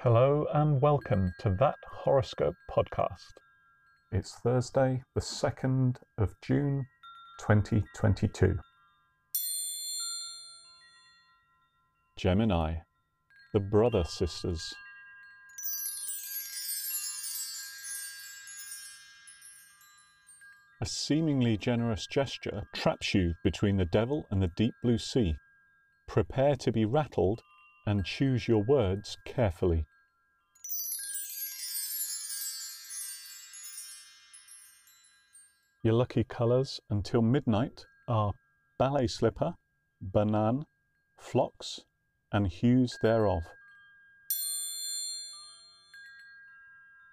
Hello and welcome to that horoscope podcast. It's Thursday, the 2nd of June 2022. Gemini, the brother sisters. A seemingly generous gesture traps you between the devil and the deep blue sea. Prepare to be rattled and choose your words carefully. Your lucky colours until midnight are ballet slipper, banane, phlox, and hues thereof.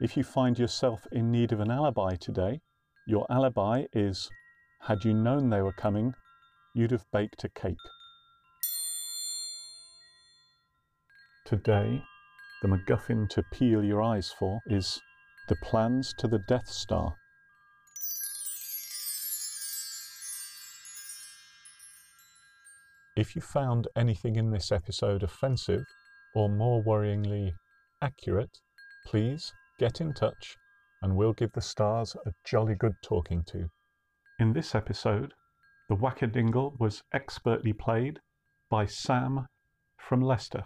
If you find yourself in need of an alibi today, your alibi is had you known they were coming, you'd have baked a cake. Today, the MacGuffin to peel your eyes for is the plans to the Death Star. If you found anything in this episode offensive or more worryingly accurate, please get in touch and we'll give the stars a jolly good talking to. In this episode, the Wackadingle was expertly played by Sam from Leicester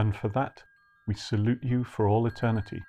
and for that we salute you for all eternity.